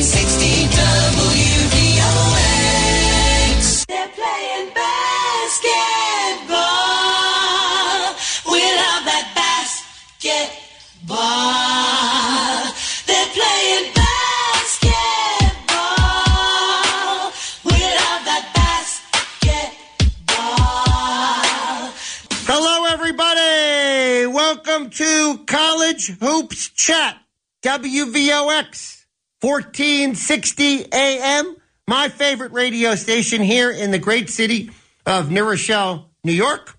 1460 WVOX. They're playing basketball. We love that basketball. They're playing basketball. We love that basketball. Hello, everybody. Welcome to College Hoops Chat, WVOX, 1460 AM, my favorite radio station here in the great city of New Rochelle, New York.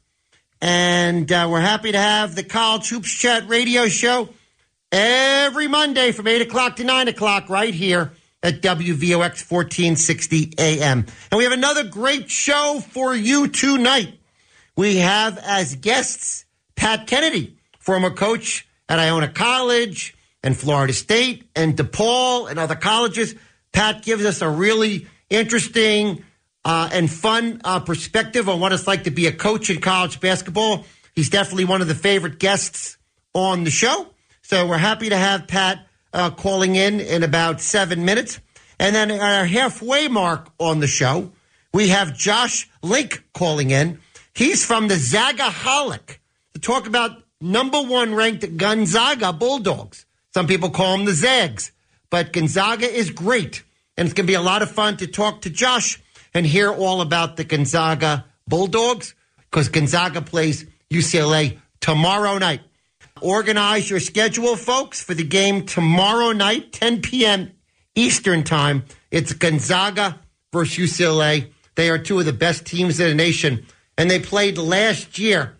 And uh, we're happy to have the College Hoops Chat radio show every Monday from 8 o'clock to 9 o'clock right here at WVOX 1460 AM. And we have another great show for you tonight. We have as guests Pat Kennedy, former coach at Iona College and Florida State and DePaul and other colleges. Pat gives us a really interesting uh, and fun uh, perspective on what it's like to be a coach in college basketball. He's definitely one of the favorite guests on the show. So we're happy to have Pat uh, calling in in about seven minutes. And then at our halfway mark on the show, we have Josh Link calling in. He's from the Zagaholic to talk about number one ranked Gonzaga Bulldogs. Some people call them the Zags, but Gonzaga is great. And it's going to be a lot of fun to talk to Josh and hear all about the Gonzaga Bulldogs because Gonzaga plays UCLA tomorrow night. Organize your schedule, folks, for the game tomorrow night, 10 p.m. Eastern Time. It's Gonzaga versus UCLA. They are two of the best teams in the nation, and they played last year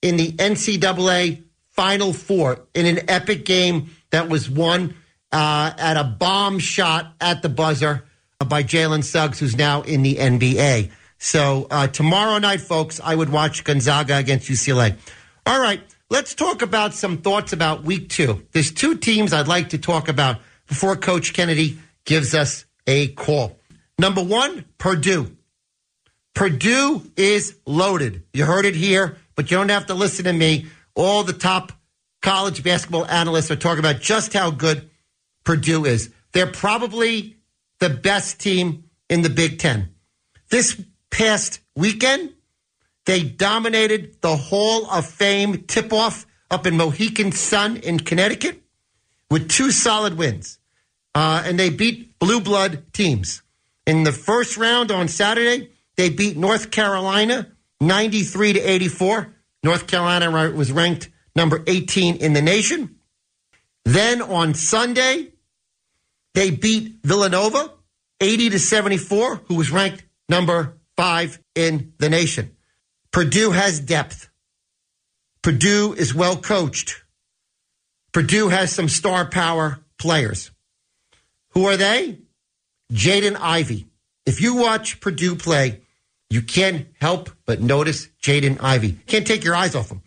in the NCAA Final Four in an epic game that was won uh, at a bomb shot at the buzzer by Jalen Suggs, who's now in the NBA. So uh, tomorrow night, folks, I would watch Gonzaga against UCLA. All right, let's talk about some thoughts about week two. There's two teams I'd like to talk about before Coach Kennedy gives us a call. Number one, Purdue. Purdue is loaded. You heard it here, but you don't have to listen to me. All the top college basketball analysts are talking about just how good Purdue is. They're probably the best team in the Big Ten. This past weekend, they dominated the Hall of Fame tip off up in Mohegan Sun in Connecticut with two solid wins. Uh, and they beat blue blood teams. In the first round on Saturday, they beat North Carolina 93 to 84. North Carolina was ranked number 18 in the nation. Then on Sunday, they beat Villanova 80 to 74, who was ranked number five in the nation. Purdue has depth. Purdue is well coached. Purdue has some star power players. Who are they? Jaden Ivey. If you watch Purdue play, you can't help but notice Jaden Ivey. Can't take your eyes off him.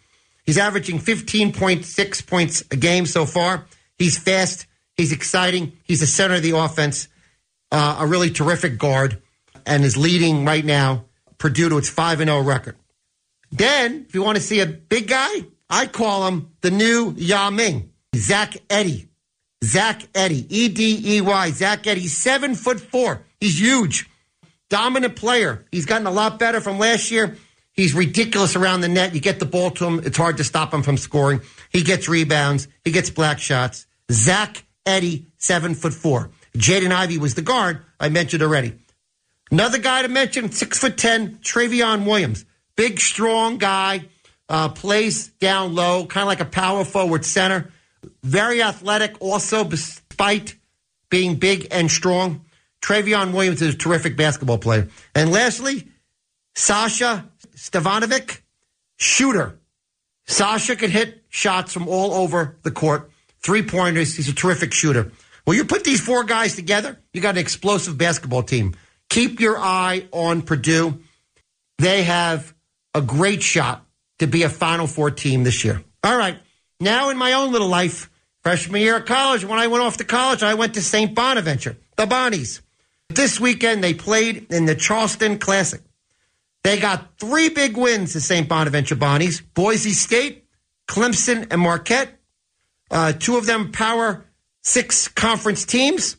He's averaging 15.6 points a game so far. He's fast. He's exciting. He's the center of the offense. Uh, a really terrific guard and is leading right now Purdue to its 5 0 record. Then, if you want to see a big guy, I call him the new Yao Ming, Zach Edey. Zach Edey, E D E Y. Zach Edey, seven foot four. He's huge. Dominant player. He's gotten a lot better from last year. He's ridiculous around the net. You get the ball to him, it's hard to stop him from scoring. He gets rebounds, he gets black shots. Zach Edey, seven foot four. Jaden Ivey was the guard I mentioned already. Another guy to mention, six foot ten, Trevion Williams. Big, strong guy, uh, plays down low, kind of like a power forward center. Very athletic, also, despite being big and strong. Trevion Williams is a terrific basketball player. And lastly, Sasha Stefanovic, shooter. Sasha can hit shots from all over the court, three pointers. He's a terrific shooter. Well, you put these four guys together, you got an explosive basketball team. Keep your eye on Purdue. They have a great shot to be a Final Four team this year. All right. Now, in my own little life, freshman year of college, when I went off to college, I went to St. Bonaventure, the Bonnies. This weekend, they played in the Charleston Classic. They got three big wins, the St. Bonaventure Bonnies Boise State, Clemson, and Marquette. Uh, two of them power six conference teams.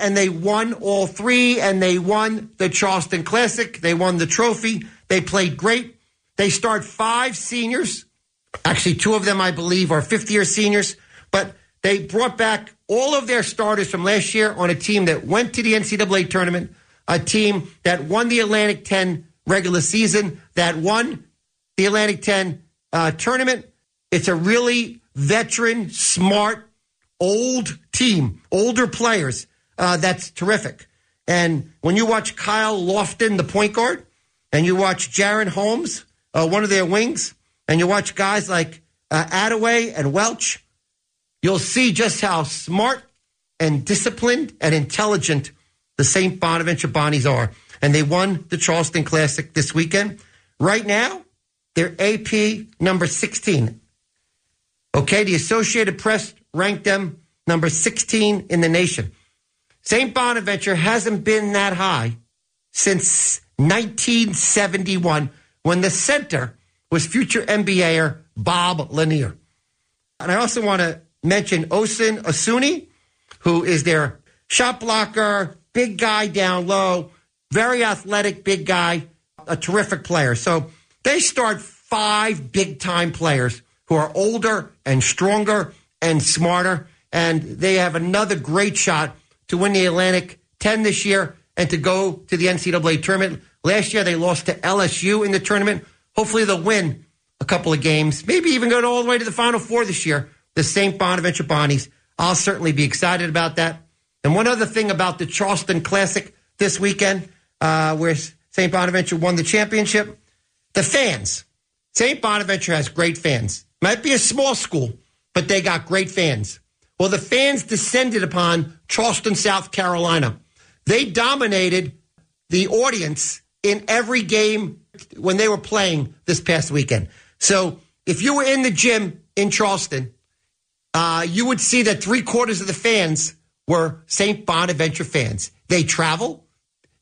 and they won all three, and they won the Charleston Classic. They won the trophy. They played great. They start five seniors. Actually, two of them, I believe, are 50 year seniors, but they brought back all of their starters from last year on a team that went to the NCAA tournament, a team that won the Atlantic 10 regular season, that won the Atlantic 10 uh, tournament. It's a really veteran, smart, old team, older players. Uh, that's terrific. And when you watch Kyle Lofton, the point guard, and you watch Jaren Holmes, uh, one of their wings, and you watch guys like uh, Adaway and Welch, you'll see just how smart and disciplined and intelligent the St. Bonaventure Bonnies are. And they won the Charleston Classic this weekend. Right now, they're AP number 16. Okay, the Associated Press ranked them number 16 in the nation. St. Bonaventure hasn't been that high since 1971 when the center was future NBAer Bob Lanier. And I also want to mention Osun Osunniyi, who is their shot blocker, big guy down low, very athletic, big guy, a terrific player. So they start five big time players who are older and stronger and smarter. And they have another great shot to win the Atlantic 10 this year and to go to the NCAA tournament. Last year, they lost to LSU in the tournament. Hopefully, they'll win a couple of games, maybe even go all the way to the Final Four this year. The St. Bonaventure Bonnies. I'll certainly be excited about that. And one other thing about the Charleston Classic this weekend, uh, where St. Bonaventure won the championship, the fans. St. Bonaventure has great fans. Might be a small school, but they got great fans. Well, the fans descended upon Charleston, South Carolina. They dominated the audience in every game when they were playing this past weekend. So if you were in the gym in Charleston, uh, you would see that three quarters of the fans were St. Bonaventure fans. They travel,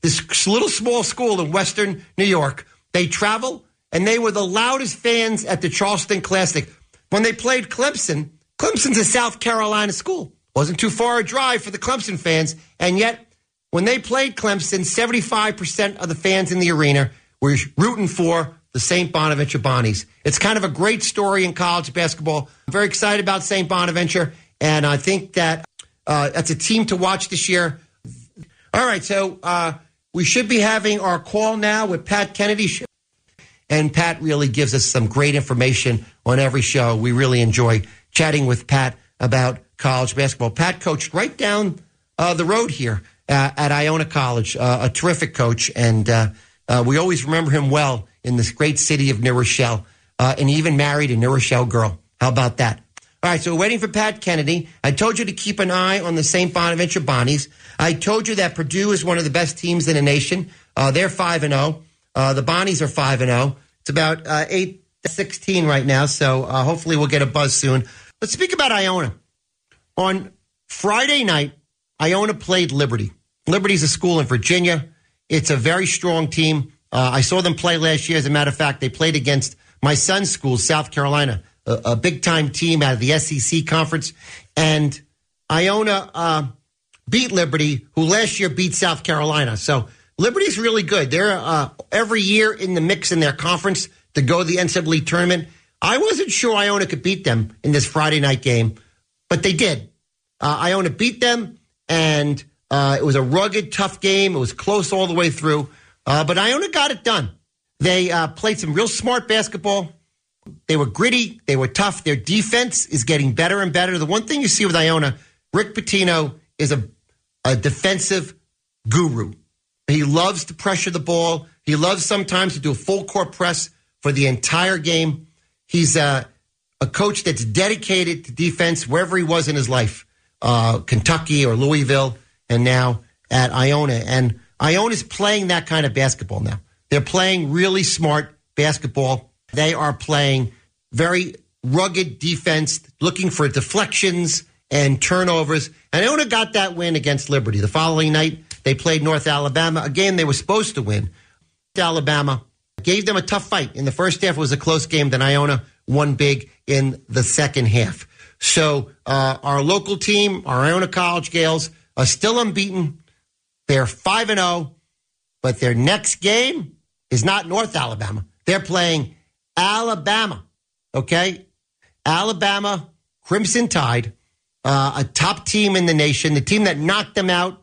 this little small school in Western New York, they travel, and they were the loudest fans at the Charleston Classic. When they played Clemson, Clemson's a South Carolina school. Wasn't too far a drive for the Clemson fans, and yet when they played Clemson, 75% of the fans in the arena were rooting for the St. Bonaventure Bonnies. It's kind of a great story in college basketball. I'm very excited about St. Bonaventure, and I think that uh, that's a team to watch this year. All right, so uh, we should be having our call now with Pat Kennedy. And Pat really gives us some great information on every show. We really enjoy chatting with Pat about college basketball. Pat coached right down uh, the road here uh, at Iona College, uh, a terrific coach, and uh, we always remember him well in this great city of New Rochelle, uh, and he even married a New Rochelle girl. How about that? All right, so we're waiting for Pat Kennedy. I told you to keep an eye on the St. Bonaventure Bonnies. I told you that Purdue is one of the best teams in the nation. Uh, they're 5 and 0. the Bonnies are 5 and 0. It's about uh, 8 16 right now, so hopefully we'll get a buzz soon. Let's speak about Iona. On Friday night, Iona played Liberty. Liberty's a school in Virginia. It's a very strong team. Uh, I saw them play last year. As a matter of fact, they played against my son's school, South Carolina, a, a big time team out of the SEC conference. And Iona uh, beat Liberty, who last year beat South Carolina. So Liberty's really good. They're uh, every year in the mix in their conference to go to the NCAA tournament. I wasn't sure Iona could beat them in this Friday night game, but they did. Uh, Iona beat them, and uh, it was a rugged, tough game. It was close all the way through, uh, but Iona got it done. They uh, played some real smart basketball. They were gritty. They were tough. Their defense is getting better and better. The one thing you see with Iona, Rick Pitino is a, a defensive guru. He loves to pressure the ball. He loves sometimes to do a full court press for the entire game. He's a, a coach that's dedicated to defense wherever he was in his life, uh, Kentucky or Louisville and now at Iona. And Iona's playing that kind of basketball now. They're playing really smart basketball. They are playing very rugged defense, looking for deflections and turnovers. And Iona got that win against Liberty. The following night, they played North Alabama, a game they were supposed to win. Alabama gave them a tough fight. In the first half, it was a close game. Then Iona won big in the second half. So uh, our local team, our Iona College Gaels, are still unbeaten. They're 5 and 0, but their next game is not North Alabama. They're playing Alabama. Okay? Alabama Crimson Tide, uh, a top team in the nation, the team that knocked them out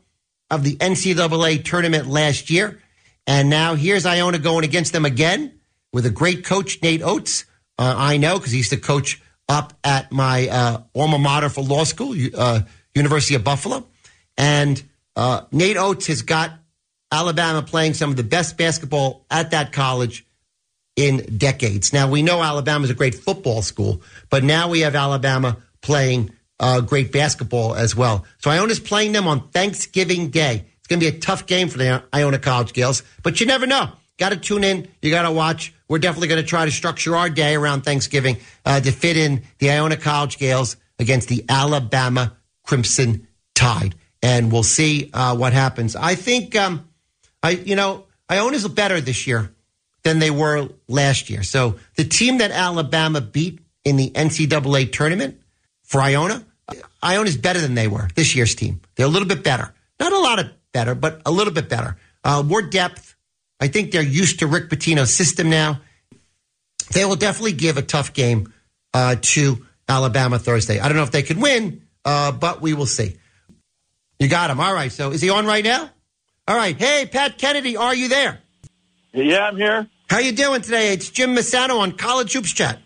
of the NCAA tournament last year. And now here's Iona going against them again with a great coach, Nate Oats. Uh, I know because he's the coach up at my uh, alma mater for law school, uh, University of Buffalo. And uh, Nate Oats has got Alabama playing some of the best basketball at that college in decades. Now, we know Alabama is a great football school, but now we have Alabama playing uh, great basketball as well. So Iona's playing them on Thanksgiving Day. It's going to be a tough game for the Iona College Gaels, but you never know. Got to tune in. You got to watch. We're definitely going to try to structure our day around Thanksgiving uh, to fit in the Iona College Gaels against the Alabama Crimson Tide, and we'll see uh, what happens. I think, um, I you know, Iona's better this year than they were last year. So the team that Alabama beat in the NCAA tournament for Iona, Iona is better than they were this year's team. They're a little bit better, not a lot of better, but a little bit better. Uh, more depth. I think they're used to Rick Pitino's system now. They will definitely give a tough game uh, to Alabama Thursday. I don't know if they could win, uh, but we will see. You got him. All right. So is he on right now? All right. Hey, Pat Kennedy, are you there? Yeah, I'm here. How you doing today? It's Jim Maisano on College Hoops Chat.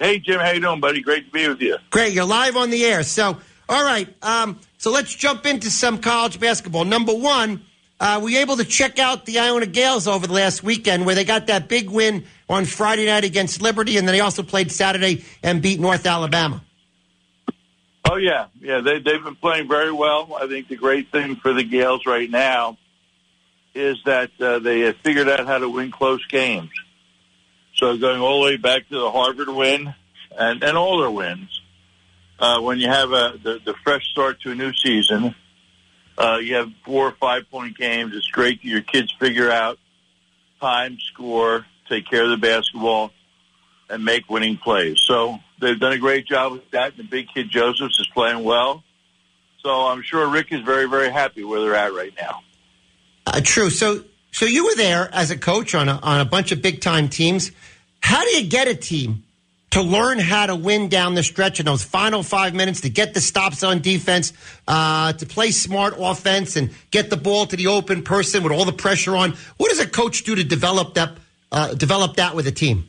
Hey, Jim. How you doing, buddy? Great to be with you. Great. You're live on the air. So, all right. Um, so let's jump into some college basketball. Number one, uh, were you able to check out the Iona Gaels over the last weekend where they got that big win on Friday night against Liberty, and then they also played Saturday and beat North Alabama? Oh yeah, yeah. They they've been playing very well. I think the great thing for the Gaels right now is that uh, they have figured out how to win close games. So going all the way back to the Harvard win and, and all their wins, uh, when you have a the, the fresh start to a new season, uh, you have four or five point games. It's great that your kids figure out time, score, take care of the basketball, and make winning plays. So they've done a great job with that. And the big kid Josephs is playing well. So I'm sure Rick is very, very happy where they're at right now. Uh, true. So, so you were there as a coach on a, on a bunch of big time teams. How do you get a team to learn how to win down the stretch in those final five minutes, to get the stops on defense, uh, to play smart offense, and get the ball to the open person with all the pressure on? What does a coach do to develop that uh, develop that with a team?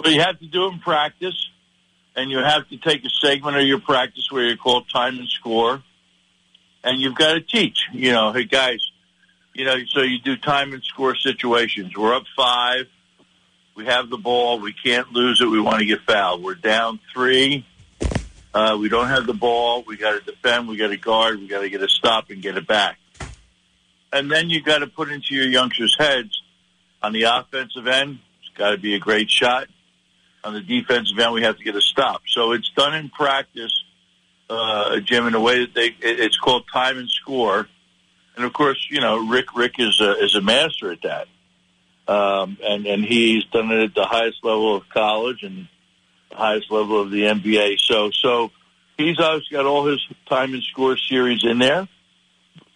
Well, you have to do it in practice, and you have to take a segment of your practice where you call time and score, and you've got to teach. You know, hey guys, you know, so you do time and score situations. We're up five. We have the ball. We can't lose it. We want to get fouled. We're down three. Uh, we don't have the ball. We got to defend. We got to guard. We got to get a stop and get it back. And then you got to put into your youngsters' heads on the offensive end. It's got to be a great shot. On the defensive end, we have to get a stop. So it's done in practice, uh, Jim, in a way that they it's called time and score and of course, you know, Rick Rick is a, is a master at that, um, and and he's done it at the highest level of college and the highest level of the NBA. So so he's always got all his time and score series in there,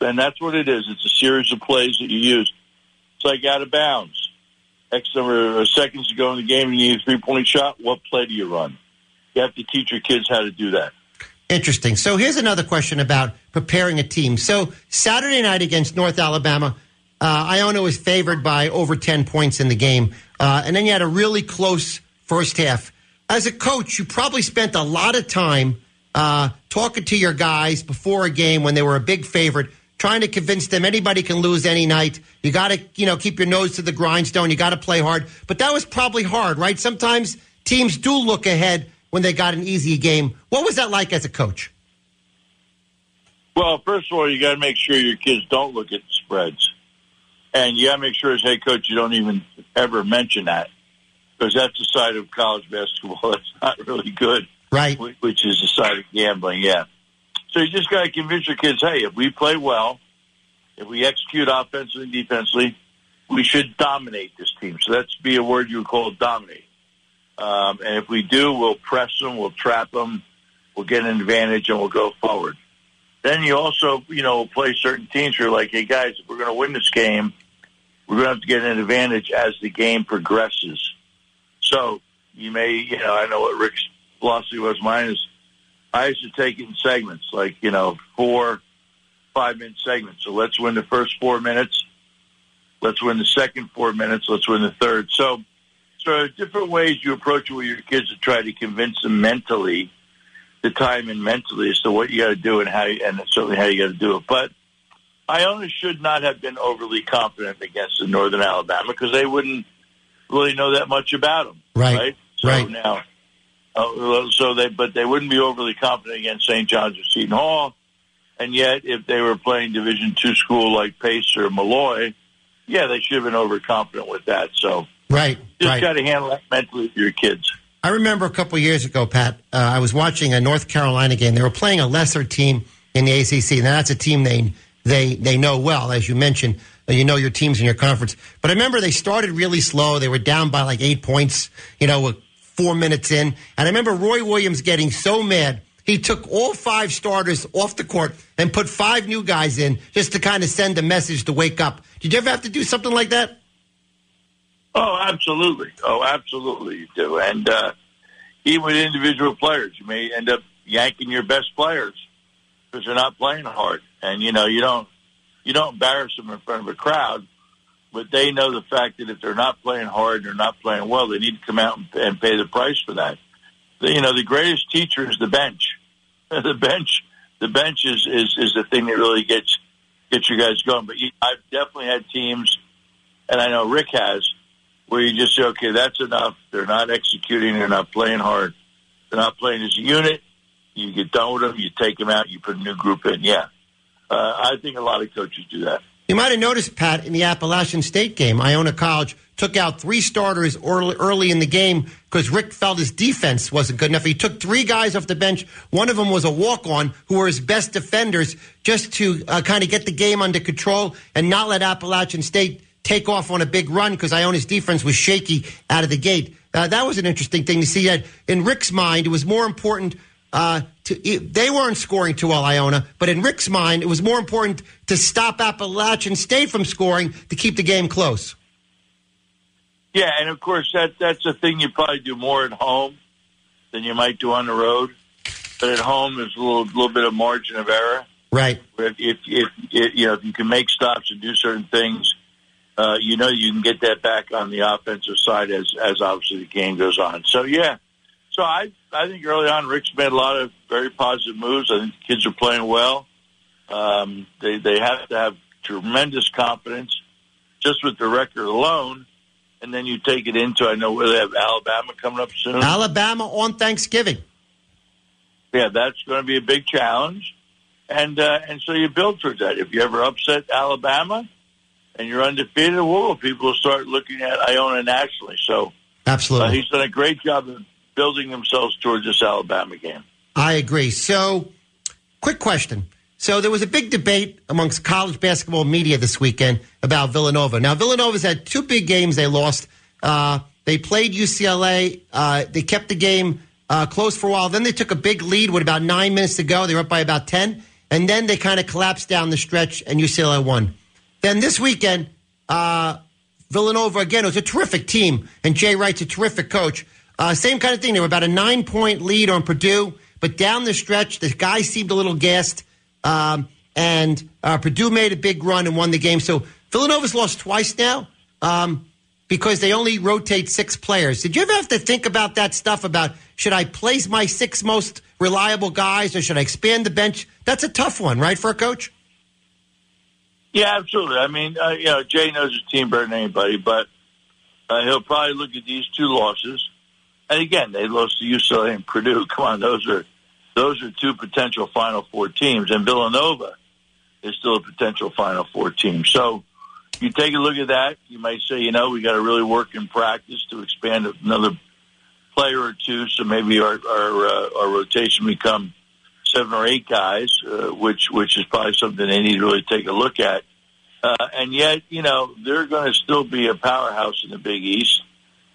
and that's what it is. It's a series of plays that you use. It's like out of bounds. X number of seconds to go in the game, and you need a three point shot. What play do you run? You have to teach your kids how to do that. Interesting. So here's another question about preparing a team. So Saturday night against North Alabama, uh, Iona was favored by over 10 points in the game. Uh, and then you had a really close first half. As a coach, you probably spent a lot of time uh, talking to your guys before a game when they were a big favorite, trying to convince them anybody can lose any night. You got to, you know, keep your nose to the grindstone. You got to play hard. But that was probably hard, right? Sometimes teams do look ahead when they got an easy game. What was that like as a coach? Well, first of all, you got to make sure your kids don't look at spreads, and you got to make sure as head coach you don't even ever mention that because that's the side of college basketball that's not really good, right? Which is the side of gambling. Yeah. So you just got to convince your kids, hey, if we play well, if we execute offensively and defensively, we should dominate this team. So that's be a word you would call dominate. Um, and if we do, we'll press them, we'll trap them, we'll get an advantage, and we'll go forward. then you also, you know, play certain teams You're like, hey, guys, if we're going to win this game, we're going to have to get an advantage as the game progresses. So you may, you know, I know what Rick's philosophy was. Mine is I used to take it in segments, like, you know, four, five minute segments. So let's win the first four minutes. Let's win the second four minutes. Let's win the third. So, so different ways you approach it with your kids to try to convince them mentally, the time and mentally as to what you got to do and how, you, and certainly how you got to do it. But Iona should not have been overly confident against the Northern Alabama because they wouldn't really know that much about them. Right. Right. So Right. now, uh, so they, but they wouldn't be overly confident against St. John's or Seton Hall. And yet, if they were playing Division two school like Pace or Molloy, yeah, they should have been overconfident with that. So Right. just right. got to handle that mentally with your kids. I remember a couple years ago, Pat. Uh, I was watching a North Carolina game. They were playing a lesser team in the ACC. Now that's a team they they they know well, as you mentioned. Uh, You know your teams in your conference. But I remember they started really slow. They were down by like eight points. You know, four minutes in, and I remember Roy Williams getting so mad. He took all five starters off the court and put five new guys in just to kind of send a message to wake up. Did you ever have to do something like that? Oh, absolutely. Oh, absolutely, you do. And uh, even with individual players, you may end up yanking your best players because they're not playing hard. And you know, you don't you don't embarrass them in front of a crowd, but they know the fact that if they're not playing hard, they're not playing well, they need to come out and, pay the price for that. You know, the greatest teacher is the bench. the bench, the bench is, is is the thing that really gets gets you guys going. But you, I've definitely had teams, and I know Rick has, where you just say, okay, that's enough. They're not executing. They're not playing hard. They're not playing as a unit. You get done with them. You take them out. You put a new group in. Yeah, uh, I think a lot of coaches do that. You might have noticed, Pat, in the Appalachian State game, Iona College took out three starters early, in the game because Rick felt his defense wasn't good enough. He took three guys off the bench. One of them was a walk on who were his best defenders just to uh, kind of get the game under control and not let Appalachian State take off on a big run because Iona's defense was shaky out of the gate. Uh, that was an interesting thing to see. That in Rick's mind, it was more important uh, to, they weren't scoring too well, Iona, but in Rick's mind, it was more important to stop Appalachian State from scoring to keep the game close. Yeah, and of course that that's a thing you probably do more at home than you might do on the road. But at home, there's a little little bit of margin of error. Right. If if, if, if you know if you can make stops and do certain things, uh, you know you can get that back on the offensive side as as obviously the game goes on. So yeah, so I I think early on Rick's made a lot of very positive moves. I think the kids are playing well. Um, they they have to have tremendous confidence just with the record alone, and then you take it into I know they have Alabama coming up soon. Alabama on Thanksgiving. yeah, that's going to be a big challenge, and uh, and so you build towards that. If you ever upset Alabama and you're undefeated, well, people will start looking at Iona nationally. So uh, Absolutely. he's done a great job of building themselves towards this Alabama game. I agree. So, quick question. So, there was a big debate amongst college basketball media this weekend about Villanova. Now, Villanova's had two big games they lost. Uh, they played UCLA. Uh, they kept the game uh, close for a while. Then they took a big lead with about nine minutes to go. They were up by about 10. And then they kind of collapsed down the stretch, and UCLA won. Then this weekend, uh, Villanova again was a terrific team, and Jay Wright's a terrific coach. Uh, same kind of thing. They were about a nine point lead on Purdue, but down the stretch, the guy seemed a little gassed, um, and uh, Purdue made a big run and won the game. So Villanova's lost twice now um, because they only rotate six players. Did you ever have to think about that stuff? About should I place my six most reliable guys, or should I expand the bench? That's a tough one, right, for a coach? Yeah, absolutely. I mean, uh, you know, Jay knows his team better than anybody, but uh, he'll probably look at these two losses. And again, they lost to UCLA and Purdue. Come on, those are those are two potential Final Four teams, and Villanova is still a potential Final Four team. So you take a look at that. You might say, you know, we got to really work in practice to expand another player or two, so maybe our our, uh, our rotation become seven or eight guys, uh, which which is probably something they need to really take a look at. Uh, and yet, you know, they're going to still be a powerhouse in the Big East,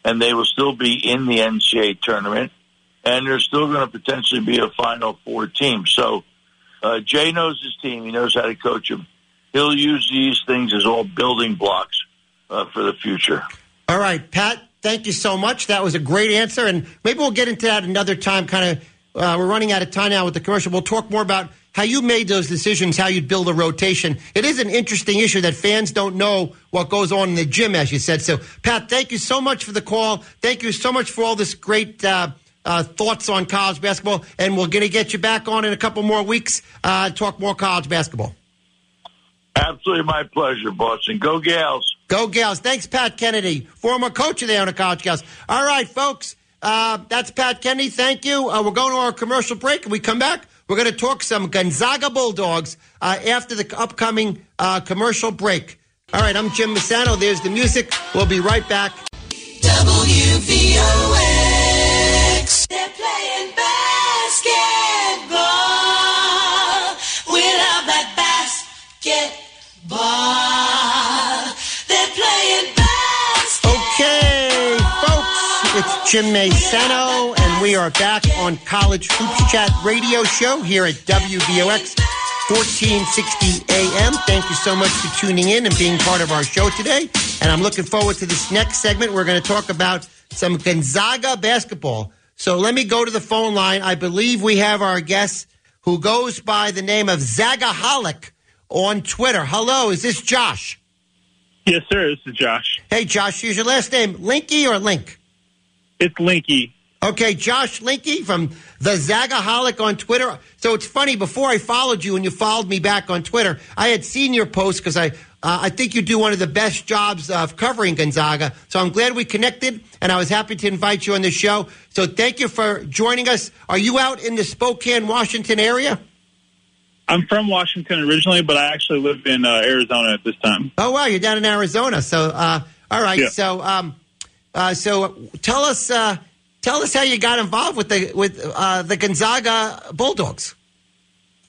and they will still be in the NCAA tournament, and they're still going to potentially be a Final Four team. So, Uh, Jay knows his team. He knows how to coach them. He'll use these things as all building blocks uh, for the future. All right, Pat. Thank you so much. That was a great answer, and maybe we'll get into that another time. Kind of, uh, we're running out of time now with the commercial. We'll talk more about how you made those decisions, how you'd build a rotation. It is an interesting issue that fans don't know what goes on in the gym, as you said. So, Pat, thank you so much for the call. Thank you so much for all this great. Uh, uh, thoughts on college basketball, and we're going to get you back on in a couple more weeks. Uh, talk more college basketball. Absolutely my pleasure, Boston. Go Gaels. Go Gaels. Thanks, Pat Kennedy, former coach of the Iona College Gaels. All right, folks, uh, that's Pat Kennedy. Thank you. Uh, we're going to our commercial break. When we come back, we're going to talk some Gonzaga Bulldogs uh, after the upcoming uh, commercial break. All right, I'm Jim Maisano. There's the music. We'll be right back. WVOX. They're playing basketball. Jim Maisano, and we are back on College Hoops Chat radio show here at WVOX 1460 AM. Thank you so much for tuning in and being part of our show today. And I'm looking forward to this next segment. We're going to talk about some Gonzaga basketball. So let me go to the phone line. I believe we have our guest who goes by the name of Zagaholic on Twitter. Hello, is this Josh? Yes, sir. This is Josh. Hey, Josh, use your last name, Linky or Link? It's Linky. Okay, Josh Linky from the Zagaholic on Twitter. So it's funny. Before I followed you and you followed me back on Twitter, I had seen your post because I uh, I think you do one of the best jobs of covering Gonzaga. So I'm glad we connected, and I was happy to invite you on the show. So thank you for joining us. Are you out in the Spokane, Washington area? I'm from Washington originally, but I actually live in uh, Arizona at this time. Oh wow, you're down in Arizona. So uh, all right. Yeah. So um, uh, so tell us uh, tell us how you got involved with the with uh, the Gonzaga Bulldogs.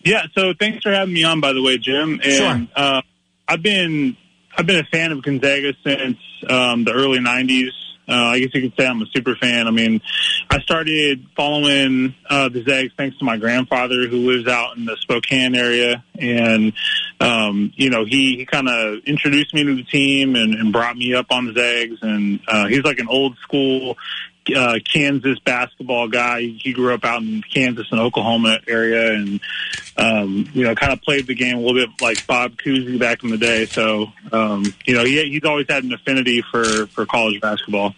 Yeah. So thanks for having me on, by the way, Jim. And uh, I've been I've been a fan of Gonzaga since um, the early '90s. Uh, I guess you could say I'm a super fan. I mean, I started following uh, the Zags thanks to my grandfather who lives out in the Spokane area. And, um, you know, he, he kind of introduced me to the team and, and brought me up on the Zags. And uh, he's like an old school uh, Kansas basketball guy. He grew up out in Kansas and Oklahoma area and, um, you know, kind of played the game a little bit like Bob Cousy back in the day. So, um, you know, he, he's always had an affinity for, for college basketball.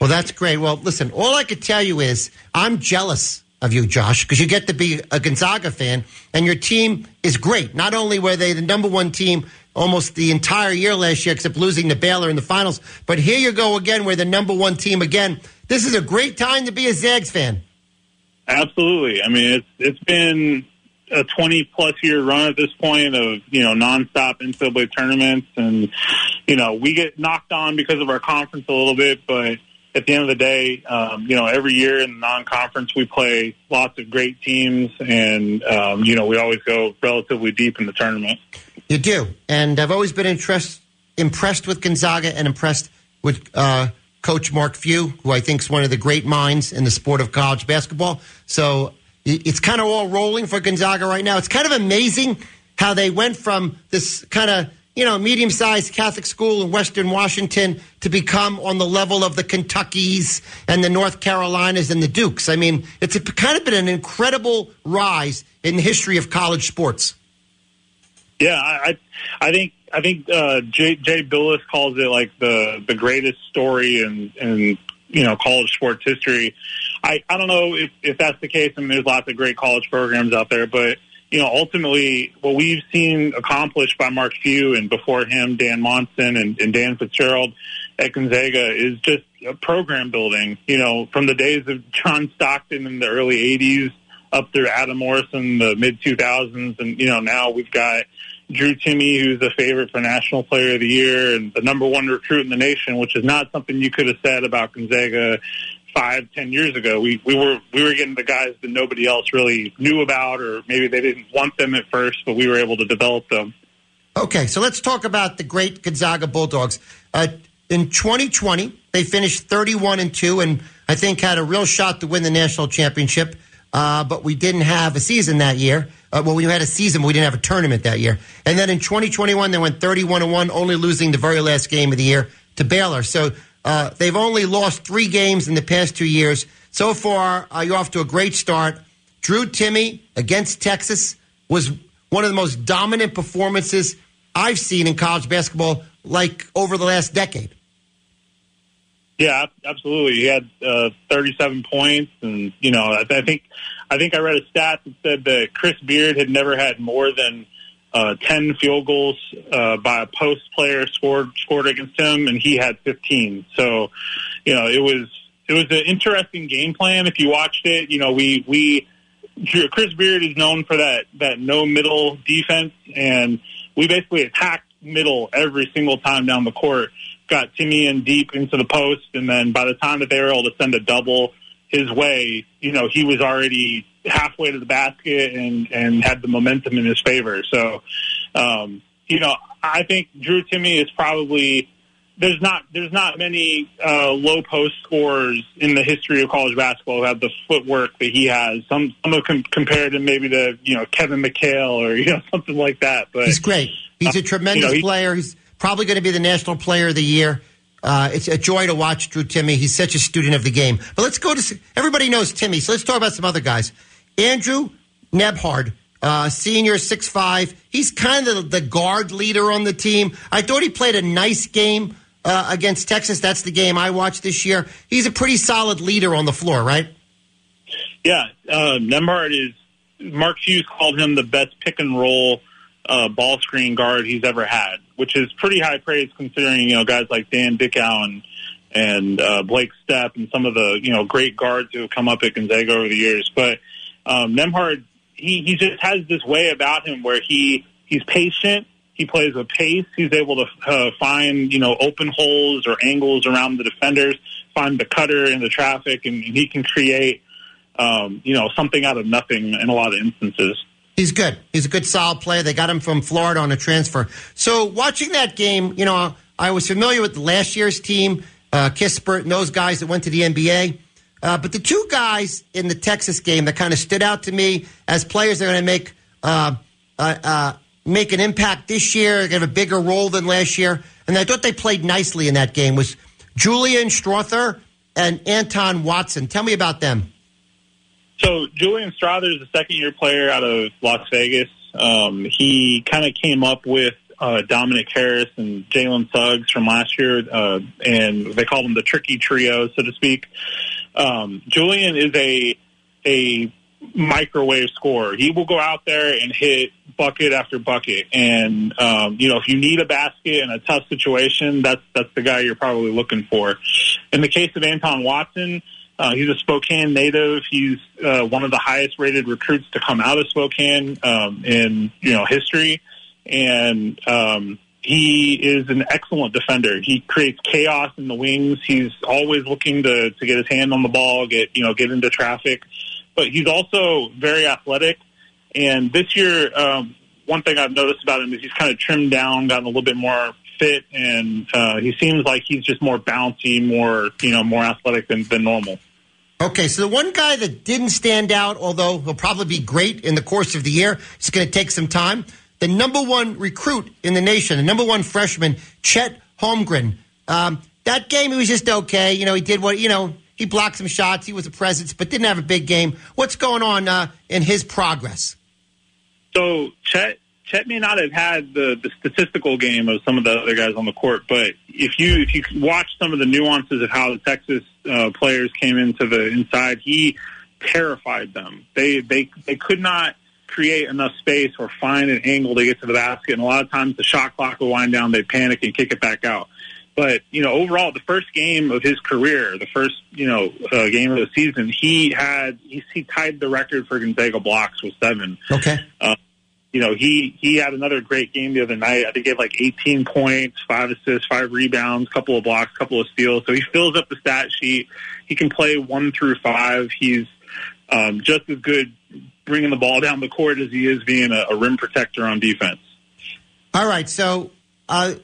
Well, that's great. Well, listen, all I could tell you is I'm jealous of you, Josh, because you get to be a Gonzaga fan, and your team is great. Not only were they the number one team almost the entire year last year, except losing to Baylor in the finals, but here you go again, we're the number one team again. This is a great time to be a Zags fan. Absolutely. I mean, it's it's been a 20 plus year run at this point of you know nonstop NCAA tournaments, and you know we get knocked on because of our conference a little bit, but at the end of the day, um, you know every year in the non-conference we play lots of great teams, and um, you know we always go relatively deep in the tournament. You do, and I've always been interest, impressed with Gonzaga and impressed with uh, Coach Mark Few, who I think is one of the great minds in the sport of college basketball. So it's kind of all rolling for Gonzaga right now. It's kind of amazing how they went from this kind of you know medium-sized Catholic school in Western Washington to become on the level of the Kentuckys and the North Carolinas and the Dukes. I mean, it's a, kind of been an incredible rise in the history of college sports. Yeah, I I think I think uh, Jay, Jay Bilas calls it like the the greatest story in in you know college sports history. I I don't know if if that's the case. I mean, there's lots of great college programs out there, but you know, ultimately, what we've seen accomplished by Mark Few and before him, Dan Monson and, and Dan Fitzgerald at Gonzaga is just program building. You know, from the days of John Stockton in the early '80s up through Adam Morrison the mid 2000s, and you know now we've got Drew Timme, who's the favorite for National Player of the Year and the number one recruit in the nation, which is not something you could have said about Gonzaga five, ten years ago. We we were we were getting the guys that nobody else really knew about, or maybe they didn't want them at first, but we were able to develop them. Okay, so let's talk about the great Gonzaga Bulldogs. Uh, in 2020, they finished 31 and two, and I think had a real shot to win the national championship. Uh, but we didn't have a season that year. Uh, well, we had a season, but we didn't have a tournament that year. And then in 2021, they went 31 and 1, only losing the very last game of the year to Baylor. So uh, they've only lost three games in the past two years. So far, you're off to a great start. Drew Timme against Texas was one of the most dominant performances I've seen in college basketball, like over the last decade. Yeah, absolutely. He had uh, 37 points, and you know, I, I think I think I read a stat that said that Chris Beard had never had more than uh, 10 field goals uh, by a post player scored scored against him, and he had 15. So, you know, it was it was an interesting game plan. If you watched it, you know, we we Chris Beard is known for that that no middle defense, and we basically attacked middle every single time down the court. Got Timme in deep into the post, and then by the time that they were able to send a double his way, you know, he was already halfway to the basket and and had the momentum in his favor. So, um, you know, I think Drew Timme is probably there's not there's not many uh, low post scorers in the history of college basketball who have the footwork that he has. Some some have com- compared him maybe to you know Kevin McHale or you know something like that. But He's great. He's a Uh, tremendous you know, he- player. He's probably going to be the national player of the year. Uh, it's a joy to watch Drew Timme. He's such a student of the game. But let's go to everybody knows Timme, so let's talk about some other guys. Andrew Nembhard, uh, senior, six five. He's kind of the guard leader on the team. I thought he played a nice game uh, against Texas. That's the game I watched this year. He's a pretty solid leader on the floor, right? Yeah, uh, is Mark Few called him the best pick and roll uh, ball screen guard he's ever had, which is pretty high praise considering you know guys like Dan Dickau and and uh, Blake Stepp and some of the you know great guards who have come up at Gonzaga over the years. But um, Nembhard, he he just has this way about him where he he's patient. He plays with pace. He's able to uh, find you know open holes or angles around the defenders, find the cutter in the traffic, and he can create um, you know, something out of nothing in a lot of instances. He's good. He's a good, solid player. They got him from Florida on a transfer. So watching that game, you know, I was familiar with last year's team, uh, Kispert and those guys that went to the NBA. Uh, but the two guys in the Texas game that kind of stood out to me as players that are going to make uh, uh, uh, make an impact this year, to have a bigger role than last year, and I thought they played nicely in that game was Julian Strawther and Anton Watson. Tell me about them. So Julian Strawther is a second year player out of Las Vegas. Um, he kind of came up with uh, Dominic Harris and Jalen Suggs from last year, uh, and they call them the tricky trio, so to speak. Um, Julian is a a microwave scorer. He will go out there and hit bucket after bucket. And um, you know, if you need a basket in a tough situation, that's that's the guy you're probably looking for. In the case of Anton Watson, uh, he's a Spokane native. He's uh, one of the highest rated recruits to come out of Spokane um, in you know history, and um, he is an excellent defender. He creates chaos in the wings. He's always looking to to get his hand on the ball, get you know get into traffic, but he's also very athletic. And this year, um, one thing I've noticed about him is he's kind of trimmed down, gotten a little bit more fit, and uh, he seems like he's just more bouncy, more you know, more athletic than, than normal. Okay, so the one guy that didn't stand out, although he'll probably be great in the course of the year, it's going to take some time. The number one recruit in the nation, the number one freshman, Chet Holmgren. Um, that game, he was just okay. You know, he did what, you know, he blocked some shots. He was a presence, but didn't have a big game. What's going on uh, in his progress? So Chet Chet may not have had the, the statistical game of some of the other guys on the court, but if you if you watch some of the nuances of how the Texas uh, players came into the inside, he terrified them. They they they could not create enough space or find an angle to get to the basket, and a lot of times the shot clock would wind down, they panic and kick it back out. But you know, overall, the first game of his career, the first you know uh, game of the season, he had he, he tied the record for Gonzaga blocks with seven Okay. You know, he he had another great game the other night. I think he had like 18 points, five assists, five rebounds, couple of blocks, couple of steals. So he fills up the stat sheet. He can play one through five. He's um, just as good bringing the ball down the court as he is being a, a rim protector on defense. All right, so uh,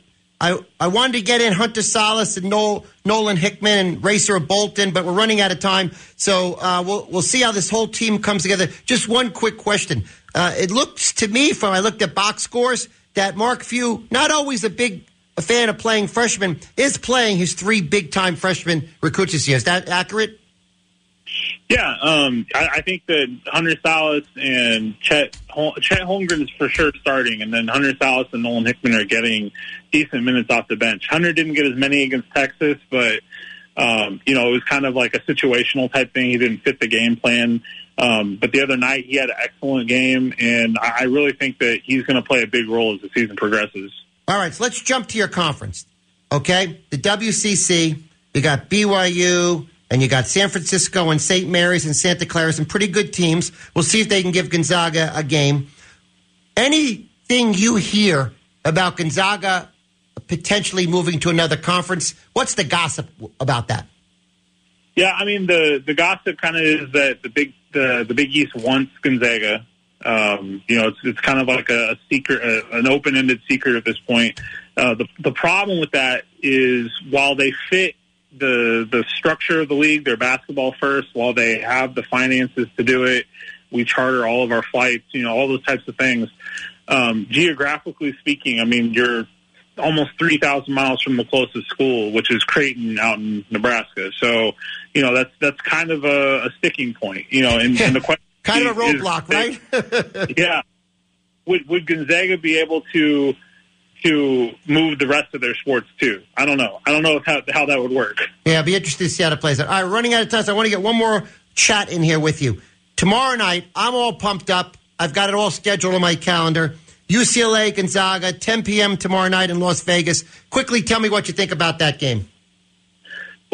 I, I wanted to get in Hunter Sallis and Noel, Nolan Hickman and Rasir Bolton, but we're running out of time. So uh, we'll we'll see how this whole team comes together. Just one quick question. Uh, it looks to me, from I looked at box scores, that Mark Few, not always a big a fan of playing freshmen, is playing his three big time freshman recruits this year. Is that accurate? Yeah, um, I, I think that Hunter Sallis and Chet Chet Holmgren is for sure starting, and then Hunter Sallis and Nolan Hickman are getting decent minutes off the bench. Hunter didn't get as many against Texas, but um, you know it was kind of like a situational type thing. He didn't fit the game plan. Um, but the other night he had an excellent game, and I, I really think that he's going to play a big role as the season progresses. All right, so let's jump to your conference. Okay, the WCC. You got BYU, and you got San Francisco and St. Mary's and Santa Clara, some pretty good teams. We'll see if they can give Gonzaga a game. Anything you hear about Gonzaga potentially moving to another conference? What's the gossip about that? Yeah, I mean the the gossip kind of is that the big the the Big East wants Gonzaga. Um, you know, it's it's kind of like a, a secret, a, an open ended secret at this point. Uh, the the problem with that is while they fit the the structure of the league, they're basketball first. While they have the finances to do it, we charter all of our flights. You know, all those types of things. Um, geographically speaking, I mean, you're almost 3,000 miles from the closest school, which is Creighton out in Nebraska. So, you know, that's that's kind of a, a sticking point. You know, and, and the question Kind of a is- roadblock, right? yeah. Would would Gonzaga be able to to move the rest of their sports too? I don't know. I don't know how how that would work. Yeah, I'll be interested to see how it plays out. All right, running out of time, so I want to get one more chat in here with you. Tomorrow night, I'm all pumped up. I've got it all scheduled on my calendar. UCLA, Gonzaga, 10 p.m. tomorrow night in Las Vegas. Quickly tell me what you think about that game.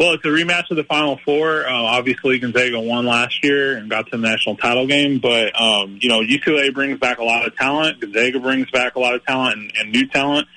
Well, it's a rematch of the Final Four. Uh, obviously, Gonzaga won last year and got to the national title game, but um, you know UCLA brings back a lot of talent. Gonzaga brings back a lot of talent and, and new talent.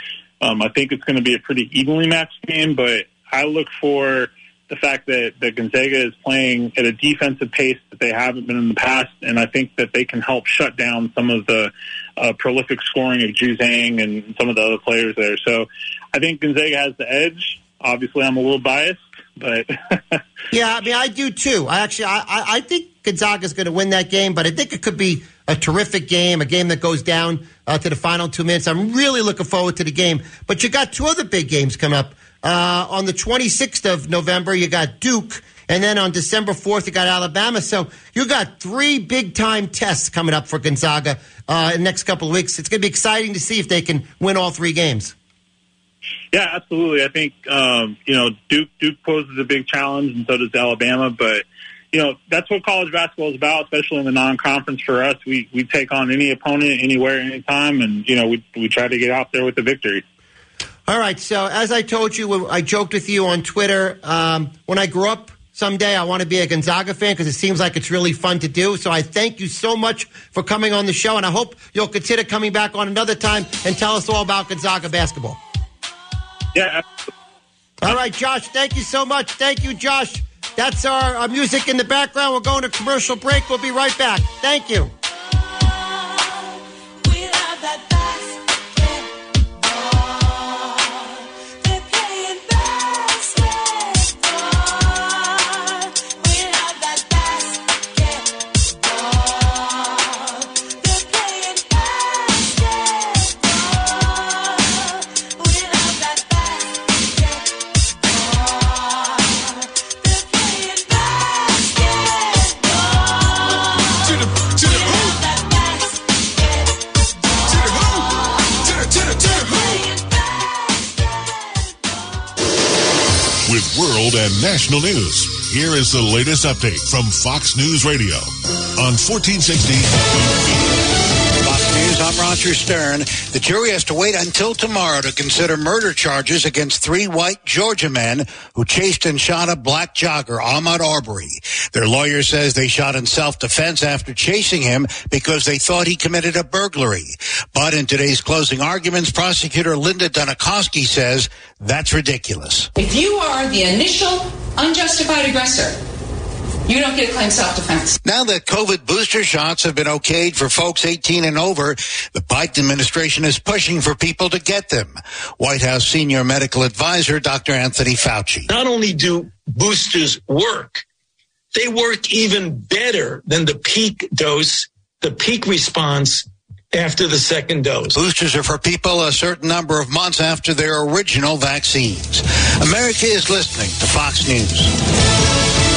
Um, I think it's going to be a pretty evenly matched game, but I look for the fact that, that Gonzaga is playing at a defensive pace that they haven't been in the past, and I think that they can help shut down some of the uh, prolific scoring of Juzang and some of the other players there. So I think Gonzaga has the edge. Obviously, I'm a little biased, but Yeah, I mean, I do too. I actually, I, I, think Gonzaga is going to win that game, but I think it could be a terrific game, a game that goes down uh, to the final two minutes. I'm really looking forward to the game. But you got two other big games coming up. Uh, on the 26th of November, you got Duke, and then on December 4th, you got Alabama. So you got three big time tests coming up for Gonzaga uh, in the next couple of weeks. It's going to be exciting to see if they can win all three games. Yeah, absolutely. I think um, you know Duke Duke poses a big challenge, and so does Alabama. But you know that's what college basketball is about, especially in the non-conference. For us, we we take on any opponent, anywhere, anytime, and you know we we try to get out there with the victory. All right. So as I told you, I joked with you on Twitter. Um, when I grow up someday, I want to be a Gonzaga fan because it seems like it's really fun to do. So I thank you so much for coming on the show, and I hope you'll consider coming back on another time and tell us all about Gonzaga basketball. Yeah, All right, Josh. Thank you so much. Thank you, Josh. That's our, our music in the background. We're going to commercial break. We'll be right back. Thank you. National news, here is the latest update from Fox News Radio on 1460 Fox News, Roger Stern. The jury has to wait until tomorrow to consider murder charges against three white Georgia men who chased and shot a black jogger, Ahmaud Arbery. Their lawyer says they shot in self-defense after chasing him because they thought he committed a burglary. But in today's closing arguments, prosecutor Linda Dunikoski says that's ridiculous. If you are the initial unjustified aggressor, You don't get a claim self-defense. Now that COVID booster shots have been okayed for folks 18 and over, the Biden administration is pushing for people to get them. White House senior medical advisor Dr. Anthony Fauci. not only do boosters work, they work even better than the peak dose, the peak response after the second dose. Boosters are for people a certain number of months after their original vaccines. America is listening to Fox News.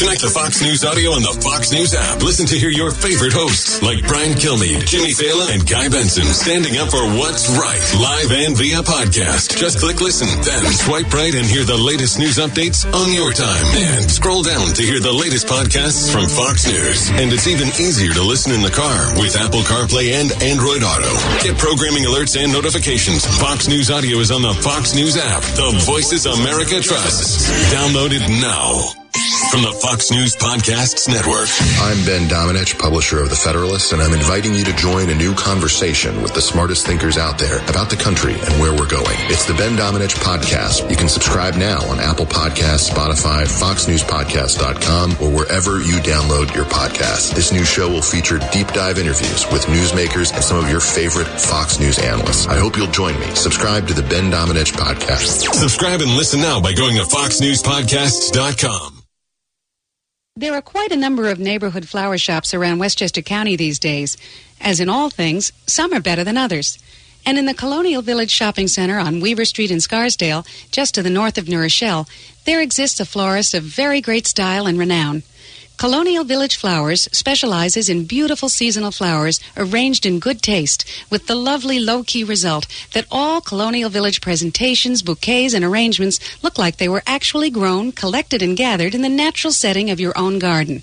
Connect to Fox News Audio on the Fox News app. Listen to hear your favorite hosts like Brian Kilmeade, Jimmy Failla, and Guy Benson standing up for what's right live and via podcast. Just click listen, then swipe right and hear the latest news updates on your time. And scroll down to hear the latest podcasts from Fox News. And it's even easier to listen in the car with Apple CarPlay and Android Auto. Get programming alerts and notifications. Fox News Audio is on the Fox News app. The Voices America trusts. Download it now. From the Fox News Podcasts Network. I'm Ben Domenech, publisher of The Federalist, and I'm inviting you to join a new conversation with the smartest thinkers out there about the country and where we're going. It's the Ben Domenech Podcast. You can subscribe now on Apple Podcasts, Spotify, FoxNewsPodcast.com, or wherever you download your podcast. This new show will feature deep dive interviews with newsmakers and some of your favorite Fox News analysts. I hope you'll join me. Subscribe to the Ben Domenech Podcast. Subscribe and listen now by going to foxnewspodcasts.com. There are quite a number of neighborhood flower shops around Westchester County these days. As in all things, some are better than others. And in the Colonial Village Shopping Center on Weaver Street in Scarsdale, just to the north of New Rochelle, there exists a florist of very great style and renown. Colonial Village Flowers specializes in beautiful seasonal flowers arranged in good taste with the lovely low key result that all Colonial Village presentations, bouquets, and arrangements look like they were actually grown, collected, and gathered in the natural setting of your own garden.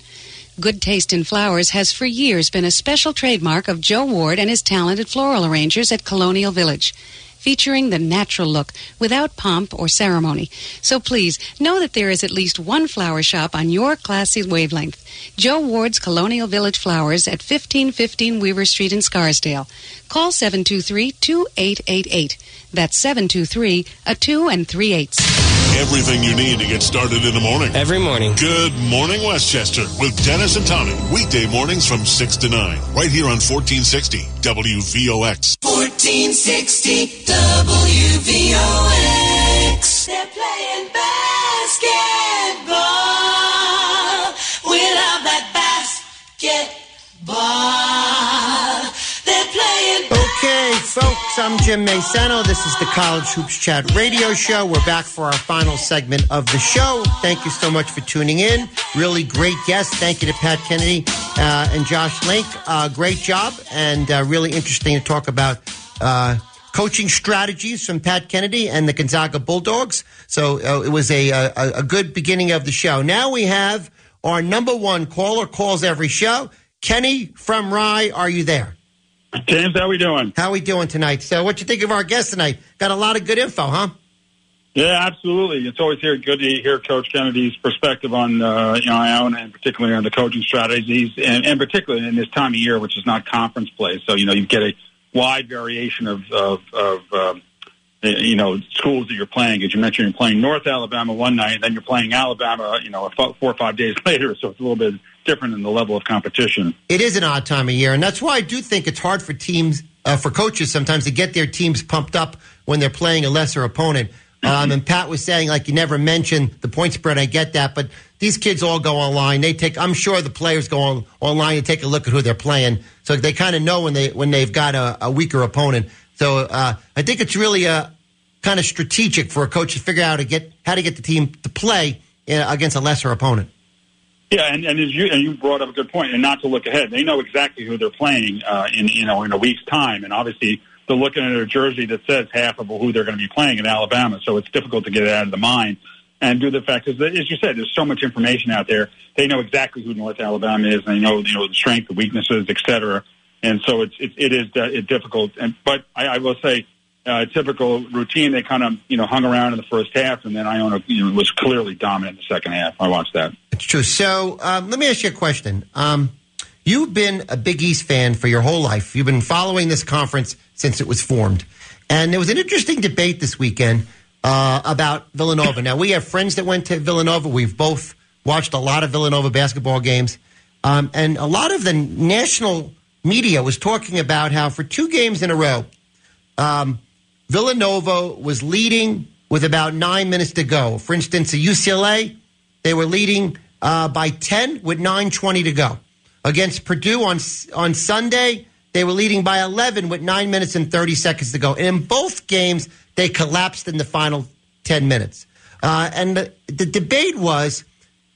Good taste in flowers has for years been a special trademark of Joe Ward and his talented floral arrangers at Colonial Village featuring the natural look without pomp or ceremony. So please know that there is at least one flower shop on your classy wavelength. Joe Ward's Colonial Village Flowers at 1515 Weaver Street in Scarsdale. Call 723-2888. That's 723 a 2 and 3 eighths. Everything you need to get started in the morning. Every morning. Good morning, Westchester, with Dennis and Tommy. Weekday mornings from 6 to 9, right here on 1460 WVOX. 1460 WVOX. They're playing basketball. We love that basketball. I'm Jim Maisano. This is the College Hoops Chat radio show. We're back for our final segment of the show. Thank you so much for tuning in. Really great guests. Thank you to Pat Kennedy uh, and Josh Link. Uh, great job and uh, really interesting to talk about uh, coaching strategies from Pat Kennedy and the Gonzaga Bulldogs. So uh, it was a, a, a good beginning of the show. Now we have our number one caller, calls every show. Kenny from Rye, are you there? James, how we doing? How we doing tonight? So, what you think of our guest tonight? Got a lot of good info, huh? Yeah, absolutely. It's always here good to hear Coach Kennedy's perspective on uh, you know Iona and particularly on the coaching strategies, and, and particularly in this time of year, which is not conference play. So you know you get a wide variation of of, of um, you know schools that you're playing. As you mentioned, you're playing North Alabama one night, and then you're playing Alabama, you know, a four or five days later. So it's a little bit different in the level of competition. It is an odd time of year, and that's why I do think it's hard for teams, uh, for coaches sometimes to get their teams pumped up when they're playing a lesser opponent. Um, and Pat was saying, like, you never mentioned the point spread. I get that, but these kids all go online. They take. I'm sure the players go on, online and take a look at who they're playing, so they kind of know when they when they've got a, a weaker opponent. So uh, I think it's really uh, kind of strategic for a coach to figure out to get how to get the team to play uh, against a lesser opponent. Yeah, and, and as you and you brought up a good point, and not to look ahead. They know exactly who they're playing uh, in you know in a week's time, and obviously they're looking at a jersey that says half of who they're going to be playing in Alabama. So it's difficult to get it out of the mind. And due to the fact is that, as you said, there's so much information out there. They know exactly who North Alabama is, and they know you know the strength, the weaknesses, et cetera. And so it's it, it is uh, it difficult. And but I, I will say. Uh, typical routine. They kind of, you know, hung around in the first half, and then Iona, you know, was clearly dominant in the second half. I watched that. It's true. So um, let me ask you a question. Um, you've been a Big East fan for your whole life. You've been following this conference since it was formed. And there was an interesting debate this weekend uh, about Villanova. Now, we have friends that went to Villanova. We've both watched a lot of Villanova basketball games. Um, and a lot of the national media was talking about how for two games in a row, um, Villanova was leading with about nine minutes to go. For instance, at UCLA, they were leading uh, by 10 with 9.20 to go. Against Purdue on, on Sunday, they were leading by 11 with 9 minutes and 30 seconds to go. And in both games, they collapsed in the final 10 minutes. Uh, and the, the debate was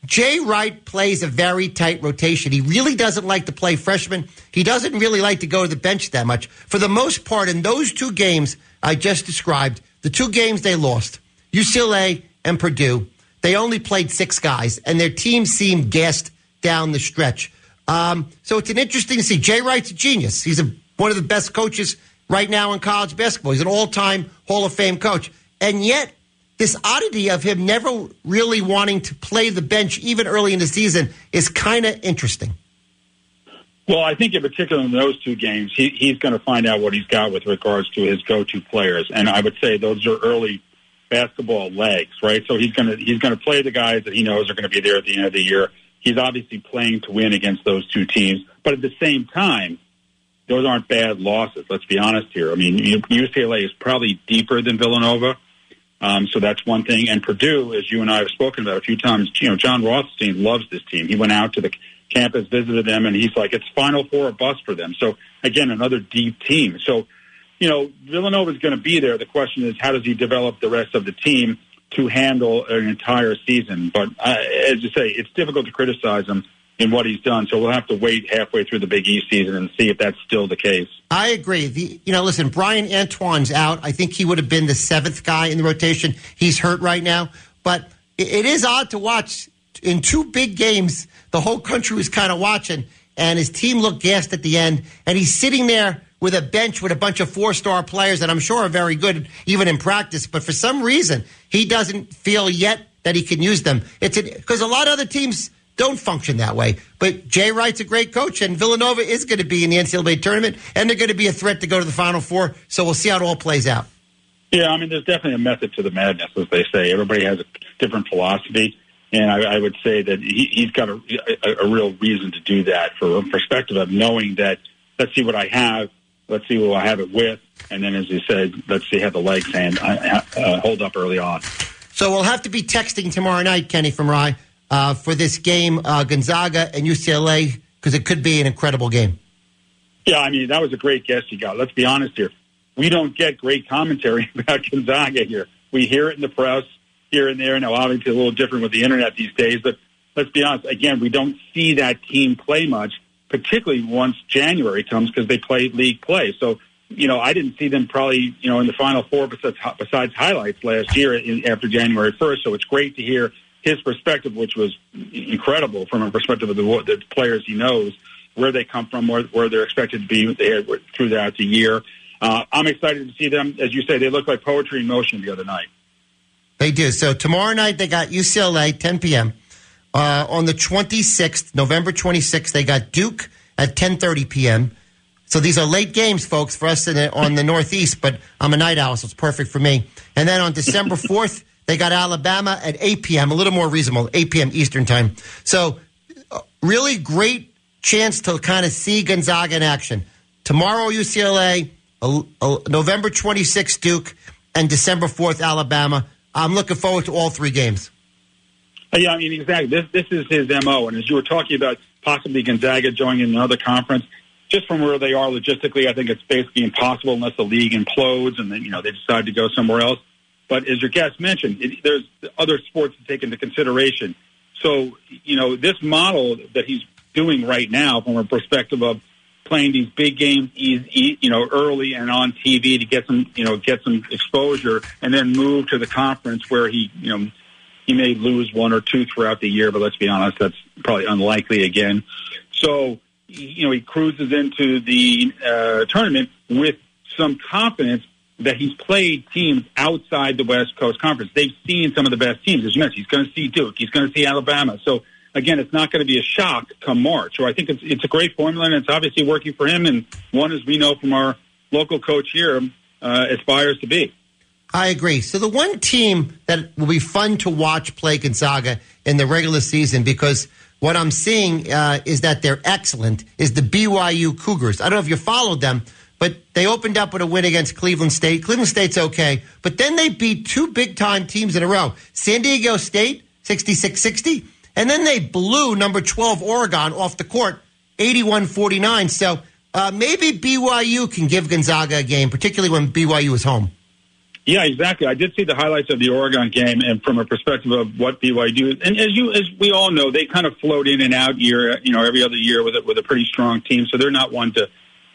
Jay Wright plays a very tight rotation. He really doesn't like to play freshmen. He doesn't really like to go to the bench that much. For the most part, in those two games I just described, the two games they lost, UCLA and Purdue, they only played six guys, and their team seemed gassed down the stretch. Um, so it's an interesting to see. Jay Wright's a genius. He's a, one of the best coaches right now in college basketball. He's an all-time Hall of Fame coach, and yet this oddity of him never really wanting to play the bench even early in the season is kind of interesting. Well, I think in particular in those two games, he, he's going to find out what he's got with regards to his go-to players, and I would say those are early basketball legs, right? So he's going to he's going to play the guys that he knows are going to be there at the end of the year. He's obviously playing to win against those two teams, but at the same time, those aren't bad losses. Let's be honest here. I mean, UCLA is probably deeper than Villanova. Um, so that's one thing. And Purdue, as you and I have spoken about a few times, you know, Jon Rothstein loves this team. He went out to the campus, visited them, and he's like, it's Final Four or bust for them. So again, another deep team. So, you know, Villanova is going to be there. The question is, how does he develop the rest of the team to handle an entire season? But uh, as you say, it's difficult to criticize him in what he's done. So we'll have to wait halfway through the Big East season and see if that's still the case. I agree. The, you know, listen, Bryan Antoine's out. I think he would have been the seventh guy in the rotation. He's hurt right now, but it, is odd to watch in two big games. The whole country was kind of watching, and his team looked gassed at the end, and he's sitting there with a bench with a bunch of four star players that I'm sure are very good, even in practice. But for some reason, he doesn't feel yet that he can use them. It's because a lot of other teams don't function that way. But Jay Wright's a great coach, and Villanova is going to be in the NCAA tournament, and they're going to be a threat to go to the Final Four. So we'll see how it all plays out. Yeah, I mean, there's definitely a method to the madness, as they say. Everybody has a different philosophy, and I, I would say that he, he's got a, a, a real reason to do that for a perspective of knowing that let's see what I have, let's see who I have it with, and then, as you said, let's see how the legs hand uh, hold up early on. So we'll have to be texting tomorrow night, Kenny from Rye uh, for this game, uh, Gonzaga and UCLA, because it could be an incredible game. Yeah, I mean, that was a great guest you got. Let's be honest here. We don't get great commentary about Gonzaga here. We hear it in the press here and there. Now, obviously, a little different with the internet these days, but let's be honest. Again, we don't see that team play much, particularly once January comes because they play league play. So, you know, I didn't see them probably, you know, in the Final Four besides, besides highlights last year in, after January 1st. So it's great to hear his perspective, which was incredible from a perspective of the, the players he knows, where they come from, where, where they're expected to be throughout the year. Uh, I'm excited to see them. As you say, they look like poetry in motion the other night. They do. So tomorrow night they got UCLA, 10 p.m. Uh, on the 26th, November 26th, they got Duke at 10:30 p.m. So these are late games, folks, for us the, on the Northeast. But I'm a night owl, so it's perfect for me. And then on December 4th. They got Alabama at 8 p.m., a little more reasonable, 8 p.m. Eastern time. So, uh, really great chance to kind of see Gonzaga in action. Tomorrow, UCLA, uh, uh, November 26th, Duke, and December 4th, Alabama. I'm looking forward to all three games. Yeah, I mean, exactly. This, this is his MO. And as you were talking about possibly Gonzaga joining another conference, just from where they are logistically, I think it's basically impossible unless the league implodes and then, you know, they decide to go somewhere else. But as your guest mentioned, it, there's other sports to take into consideration. So, you know, this model that he's doing right now from a perspective of playing these big games, you know, early and on TV to get some, you know, get some exposure, and then move to the conference where he, you know, he may lose one or two throughout the year, but let's be honest, that's probably unlikely again. So, you know, he cruises into the uh, tournament with some confidence that he's played teams outside the West Coast Conference. They've seen some of the best teams. As you mentioned, he's going to see Duke. He's going to see Alabama. So again, it's not going to be a shock come March. So I think it's it's a great formula, and it's obviously working for him. And one, as we know from our local coach here, uh, aspires to be. I agree. So the one team that will be fun to watch play Gonzaga in the regular season because what I'm seeing uh, is that they're excellent is the BYU Cougars. I don't know if you followed them, but they opened up with a win against Cleveland State. Cleveland State's okay, but then they beat two big time teams in a row. San Diego State 66-60, and then they blew number 12 Oregon off the court 81-49. So uh, maybe BYU can give Gonzaga a game, particularly when BYU is home. Yeah, exactly. I did see the highlights of the Oregon game, and from a perspective of what BYU and as you as we all know, they kind of float in and out year, you know, every other year with a, with a pretty strong team. So they're not one to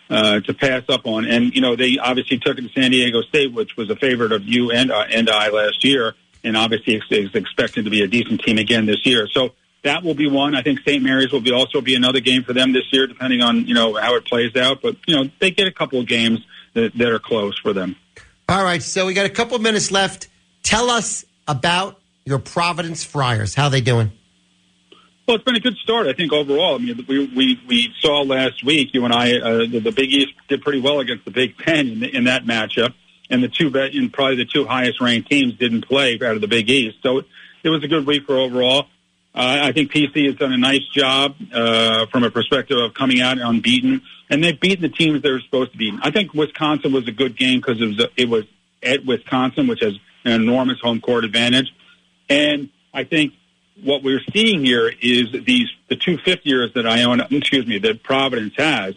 uh, to pass up on. And you know, they obviously took it to San Diego State, which was a favorite of you and uh, and I last year, and obviously is, expected to be a decent team again this year. So that will be one. I think St. Mary's will be also be another game for them this year, depending on you know how it plays out. But you know, they get a couple of games that, that are close for them. All right, so we got a couple minutes left. Tell us about your Providence Friars. How they doing? Well, it's been a good start, I think, overall. I mean, we we, we saw last week, you and I, uh, the, the Big East did pretty well against the Big Ten in, in that matchup, and the two bet, and probably the two highest ranked teams didn't play out of the Big East. So it was a good week for overall. Uh, I think PC has done a nice job uh, from a perspective of coming out unbeaten, and they've beaten the teams they're supposed to beat. I think Wisconsin was a good game because it it was at Wisconsin, which has an enormous home court advantage, and I think what we're seeing here is these the two fifth years that Iona, excuse me, that Providence has.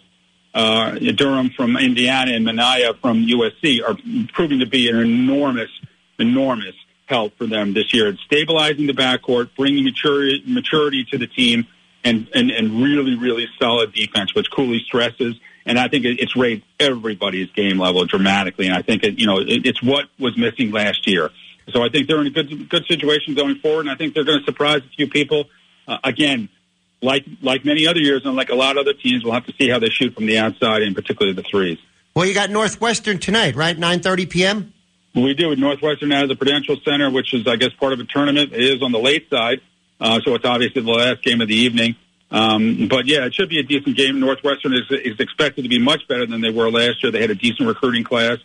Uh, Durham from Indiana and Minaya from USC are proving to be an enormous, enormous help for them this year. It's stabilizing the backcourt, bringing maturity, maturity to the team, and, and, and really, really solid defense, which Cooley stresses. And I think it's raised everybody's game level dramatically. And I think it, you know it, it's what was missing last year. So I think they're in a good good situation going forward, and I think they're going to surprise a few people. Uh, again, like like many other years, and like a lot of other teams, we'll have to see how they shoot from the outside, and particularly the threes. Well, you got Northwestern tonight, right? Nine thirty p.m. We do. Northwestern has the Prudential Center, which is, I guess, part of a tournament. It is on the late side, uh, so it's obviously the last game of the evening. Um, but yeah, it should be a decent game. Northwestern is, is expected to be much better than they were last year. They had a decent recruiting class,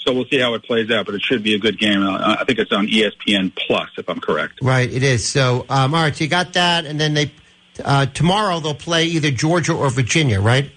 so we'll see how it plays out. But it should be a good game. Uh, I think it's on ESPN Plus, if I'm correct. Right, it is. So, um, all right, so you got that, and then they uh, tomorrow they'll play either Georgia or Virginia, right?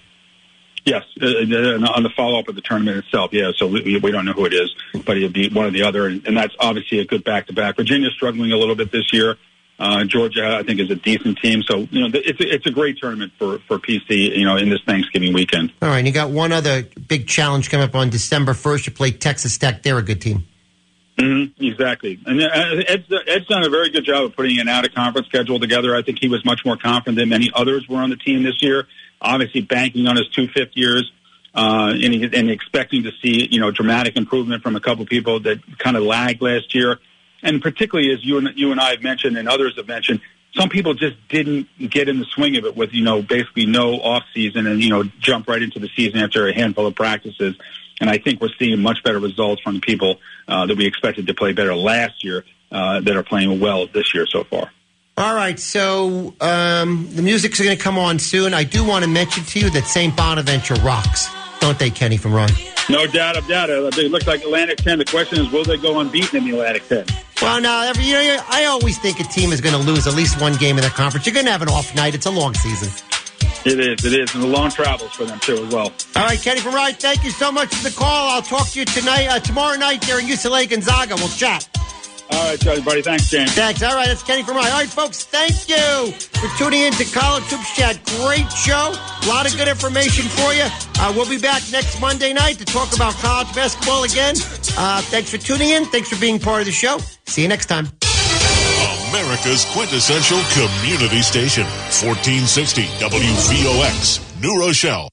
Yes, uh, uh, on the follow up of the tournament itself. Yeah, so we, we don't know who it is, but it'll be one or the other, and, and that's obviously a good back to back. Virginia's struggling a little bit this year. Uh, Georgia, I think, is a decent team. So you know, it's a, it's a great tournament for for PC. You know, in this Thanksgiving weekend. All right, and you got one other big challenge coming up on December first. You play Texas Tech. They're a good team. Mm-hmm, exactly, and uh, Ed's, Ed's done a very good job of putting an out of conference schedule together. I think he was much more confident than many others were on the team this year. Obviously, banking on his two fifth years. Uh, and, and expecting to see, you know, dramatic improvement from a couple people that kind of lagged last year and particularly as you and you and I have mentioned, and others have mentioned, some people just didn't get in the swing of it with you know basically no off season and you know jump right into the season after a handful of practices. And I think we're seeing much better results from the people uh, that we expected to play better last year uh, that are playing well this year so far. All right, so um, the music's going to come on soon. I do want to mention to you that St. Bonaventure rocks, don't they, Kenny from Ron? No doubt about it. They look like Atlantic 10. The question is, will they go unbeaten in the Atlantic 10? Well, now every you know, I always think a team is going to lose at least one game in the conference. You're going to have an off night. It's a long season. It is. It is. And the long travels for them, too, as well. All right, Kenny from Ryan, thank you so much for the call. I'll talk to you tonight, uh, tomorrow night there in UCLA Gonzaga. We'll chat. All right, Charlie, buddy. Thanks, James. Thanks. All right, that's Kenny from Ryan. All right, folks, thank you for tuning in to College Hoops Chat. Great show. A lot of good information for you. Uh, we'll be back next Monday night to talk about college basketball again. Uh, thanks for tuning in. Thanks for being part of the show. See you next time. America's quintessential community station, 1460 WVOX, New Rochelle.